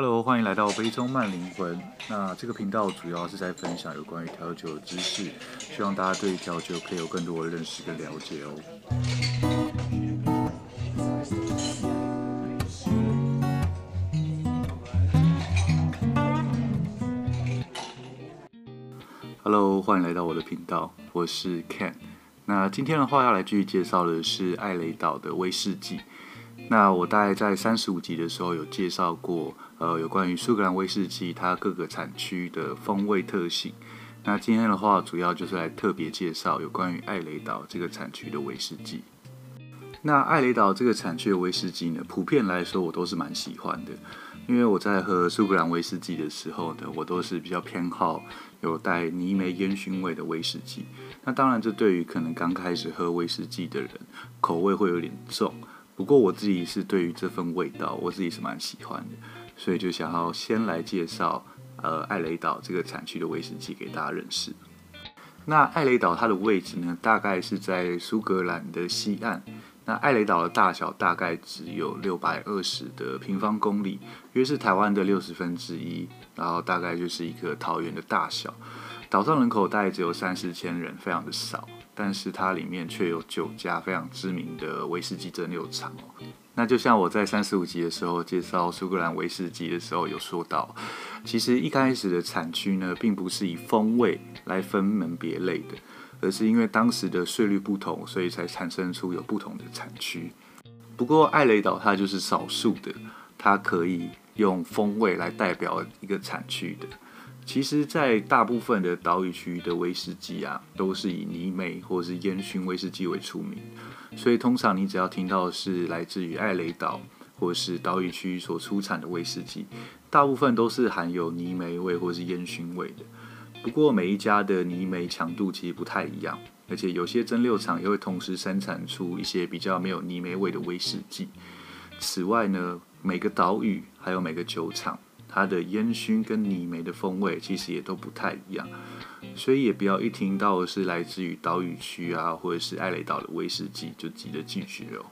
Hello，欢迎来到杯中慢灵魂。那这个频道主要是在分享有关于调酒的知识，希望大家对调酒可以有更多的认识跟了解哦。Hello，欢迎来到我的频道，我是 Ken。那今天的话要来继续介绍的是艾雷岛的威士忌。那我大概在三十五集的时候有介绍过，呃，有关于苏格兰威士忌它各个产区的风味特性。那今天的话，主要就是来特别介绍有关于艾雷岛这个产区的威士忌。那艾雷岛这个产区的威士忌呢，普遍来说我都是蛮喜欢的，因为我在喝苏格兰威士忌的时候呢，我都是比较偏好有带泥煤烟熏味的威士忌。那当然，这对于可能刚开始喝威士忌的人，口味会有点重。不过我自己是对于这份味道，我自己是蛮喜欢的，所以就想要先来介绍呃艾雷岛这个产区的威士忌给大家认识。那艾雷岛它的位置呢，大概是在苏格兰的西岸。那艾雷岛的大小大概只有六百二十的平方公里，约是台湾的六十分之一，然后大概就是一个桃园的大小。岛上人口大概只有三四千人，非常的少。但是它里面却有九家非常知名的威士忌蒸馏厂。那就像我在三十五集的时候介绍苏格兰威士忌的时候有说到，其实一开始的产区呢，并不是以风味来分门别类的，而是因为当时的税率不同，所以才产生出有不同的产区。不过艾雷岛它就是少数的，它可以用风味来代表一个产区的。其实，在大部分的岛屿区域的威士忌啊，都是以泥煤或是烟熏威士忌为出名。所以，通常你只要听到是来自于艾雷岛或是岛屿区域所出产的威士忌，大部分都是含有泥煤味或是烟熏味的。不过，每一家的泥煤强度其实不太一样，而且有些蒸馏厂也会同时生产出一些比较没有泥煤味的威士忌。此外呢，每个岛屿还有每个酒厂。它的烟熏跟泥煤的风味其实也都不太一样，所以也不要一听到是来自于岛屿区啊，或者是艾雷岛的威士忌就急着拒绝哦。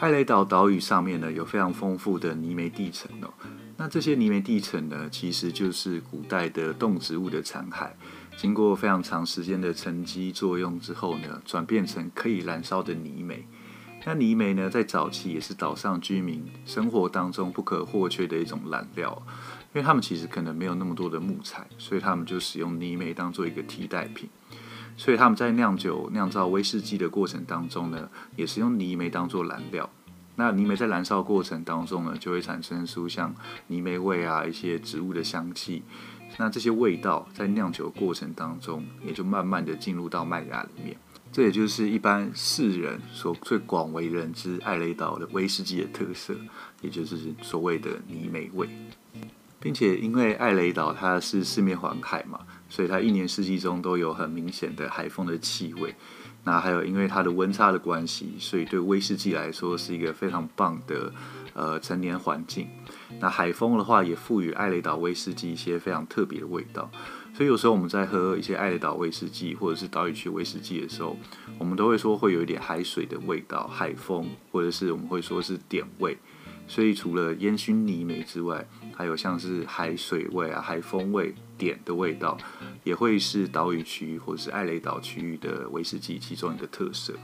艾雷岛岛屿上面呢，有非常丰富的泥煤地层哦，那这些泥煤地层呢，其实就是古代的动植物的残骸，经过非常长时间的沉积作用之后呢，转变成可以燃烧的泥煤。那泥煤呢，在早期也是岛上居民生活当中不可或缺的一种燃料，因为他们其实可能没有那么多的木材，所以他们就使用泥煤当做一个替代品。所以他们在酿酒、酿造威士忌的过程当中呢，也是用泥煤当做燃料。那泥煤在燃烧过程当中呢，就会产生出像泥煤味啊，一些植物的香气。那这些味道在酿酒过程当中，也就慢慢的进入到麦芽里面。这也就是一般世人所最广为人知艾雷岛的威士忌的特色，也就是所谓的泥煤味，并且因为艾雷岛它是四面环海嘛，所以它一年四季中都有很明显的海风的气味。那还有因为它的温差的关系，所以对威士忌来说是一个非常棒的呃陈年环境。那海风的话也赋予艾雷岛威士忌一些非常特别的味道。所以有时候我们在喝一些艾雷岛威士忌或者是岛屿区威士忌的时候，我们都会说会有一点海水的味道、海风，或者是我们会说是点味。所以除了烟熏泥煤之外，还有像是海水味啊、海风味、碘的味道，也会是岛屿区域或者是艾雷岛区域的威士忌其中一个特色。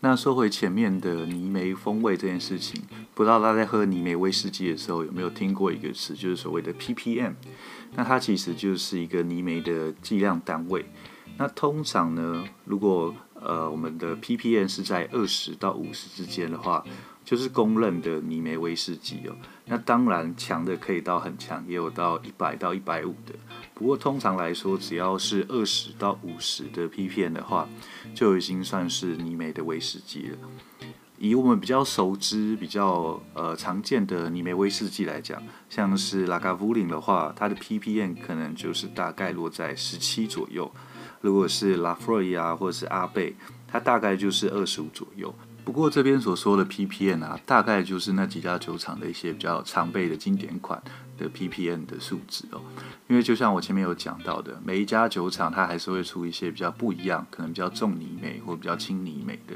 那说回前面的泥煤风味这件事情，不知道大家在喝泥煤威士忌的时候有没有听过一个词，就是所谓的 ppm。那它其实就是一个泥煤的计量单位。那通常呢，如果呃我们的 ppm 是在二十到五十之间的话，就是公认的泥煤威士忌哦。那当然强的可以到很强，也有到一百到一百五的。不过通常来说，只要是二十到五十的 ppm 的话，就已经算是泥煤的威士忌了。以我们比较熟知、比较呃常见的泥煤威士忌来讲，像是拉加夫林的话，它的 ppm 可能就是大概落在十七左右；如果是拉弗瑞啊，或者是阿贝，它大概就是二十五左右。不过这边所说的 PPN 啊，大概就是那几家酒厂的一些比较常备的经典款的 PPN 的数值哦。因为就像我前面有讲到的，每一家酒厂它还是会出一些比较不一样，可能比较重泥煤或比较轻泥煤的。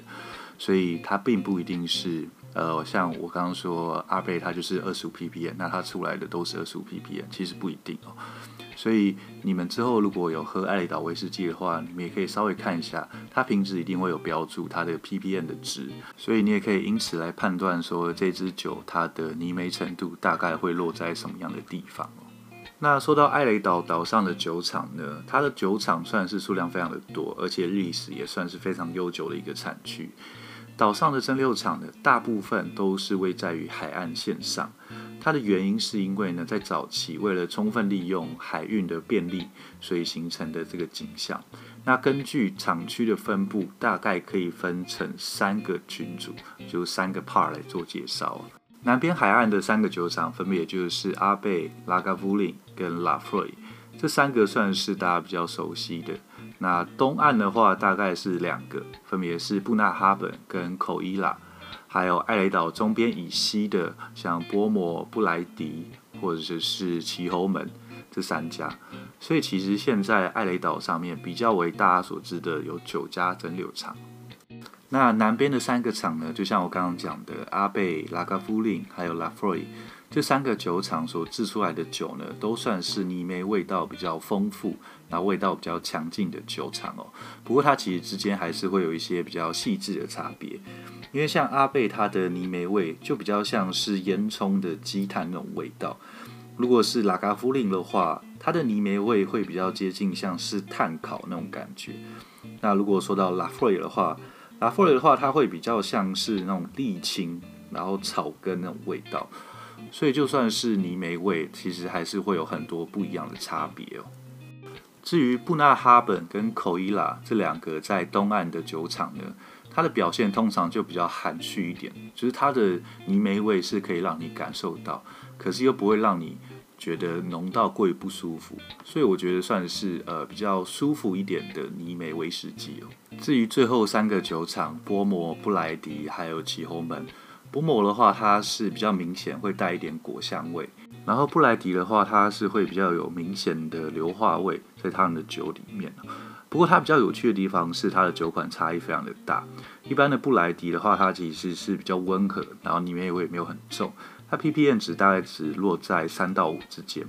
所以它并不一定是呃，像我刚刚说阿贝它就是二十五 ppm，那它出来的都是二十五 ppm，其实不一定哦。所以你们之后如果有喝艾雷岛威士忌的话，你们也可以稍微看一下，它瓶子一定会有标注它的 ppm 的值，所以你也可以因此来判断说这支酒它的泥煤程度大概会落在什么样的地方。那说到艾雷岛岛上的酒厂呢，它的酒厂算是数量非常的多，而且历史也算是非常悠久的一个产区。岛上的蒸馏厂呢，大部分都是位在于海岸线上。它的原因是因为呢，在早期为了充分利用海运的便利，所以形成的这个景象。那根据厂区的分布，大概可以分成三个群组，就三个 part 来做介绍。南边海岸的三个酒厂，分别就是阿贝、拉加夫林跟拉弗瑞，这三个算是大家比较熟悉的。那东岸的话，大概是两个，分别是布纳哈本跟口伊拉。还有艾雷岛中边以西的，像波摩、布莱迪或者是奇侯门这三家，所以其实现在艾雷岛上面比较为大家所知的有九家整流厂。那南边的三个厂呢，就像我刚刚讲的阿贝、拉加夫林还有拉弗瑞这三个酒厂所制出来的酒呢，都算是泥煤味道比较丰富，然后味道比较强劲的酒厂哦。不过它其实之间还是会有一些比较细致的差别。因为像阿贝，它的泥煤味就比较像是烟囱的积碳那种味道；如果是拉加夫林的话，它的泥煤味会比较接近像是炭烤那种感觉。那如果说到拉弗瑞的话，拉弗瑞的话，它会比较像是那种沥青，然后草根那种味道。所以就算是泥煤味，其实还是会有很多不一样的差别哦。至于布纳哈本跟口伊拉这两个在东岸的酒厂呢，它的表现通常就比较含蓄一点，就是它的泥煤味是可以让你感受到，可是又不会让你觉得浓到过于不舒服，所以我觉得算是呃比较舒服一点的泥煤威士忌哦。至于最后三个酒厂波摩、布莱迪还有奇侯门，波摩的话它是比较明显会带一点果香味，然后布莱迪的话它是会比较有明显的硫化味在他们的酒里面。不过它比较有趣的地方是它的酒款差异非常的大。一般的布莱迪的话，它其实是比较温和，然后里面也会没有很重，它 ppm 值大概只落在三到五之间。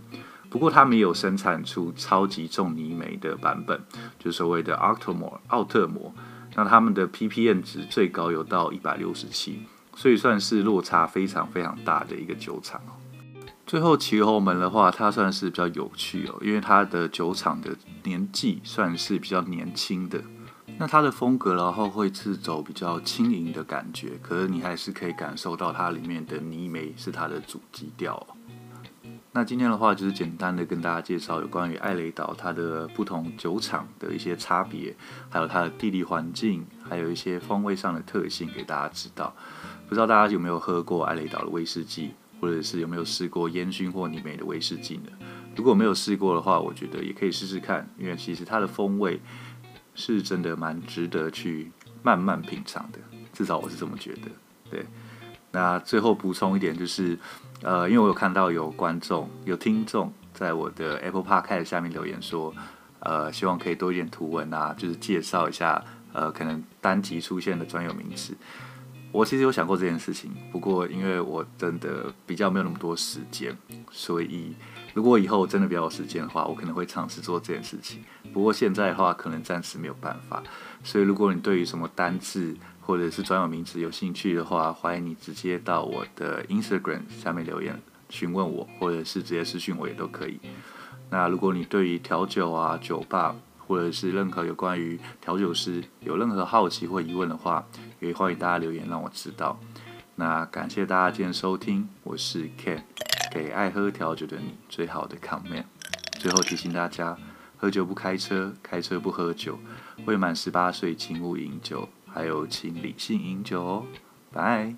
不过他们也有生产出超级重泥煤的版本，就所谓的 Octomore 奥特摩，那他们的 ppm 值最高有到一百六十七，所以算是落差非常非常大的一个酒厂哦。最后，奇侯门的话，它算是比较有趣哦，因为它的酒厂的年纪算是比较年轻的。那它的风格然后会是走比较轻盈的感觉，可是你还是可以感受到它里面的泥煤是它的主基调。那今天的话，就是简单的跟大家介绍有关于艾雷岛它的不同酒厂的一些差别，还有它的地理环境，还有一些风味上的特性给大家知道。不知道大家有没有喝过艾雷岛的威士忌？或者是有没有试过烟熏或泥煤的威士忌呢？如果没有试过的话，我觉得也可以试试看，因为其实它的风味是真的蛮值得去慢慢品尝的，至少我是这么觉得。对，那最后补充一点就是，呃，因为我有看到有观众、有听众在我的 Apple Podcast 下面留言说，呃，希望可以多一点图文啊，就是介绍一下，呃，可能单集出现的专有名词。我其实有想过这件事情，不过因为我真的比较没有那么多时间，所以如果以后我真的比较有时间的话，我可能会尝试做这件事情。不过现在的话，可能暂时没有办法。所以如果你对于什么单字或者是专有名词有兴趣的话，欢迎你直接到我的 Instagram 下面留言询问我，或者是直接私讯我也都可以。那如果你对于调酒啊、酒吧，或者是任何有关于调酒师有任何好奇或疑问的话，也欢迎大家留言让我知道。那感谢大家今天收听，我是 Ken，给爱喝调酒的你最好的 comment。最后提醒大家，喝酒不开车，开车不喝酒，未满十八岁请勿饮酒，还有请理性饮酒哦。拜。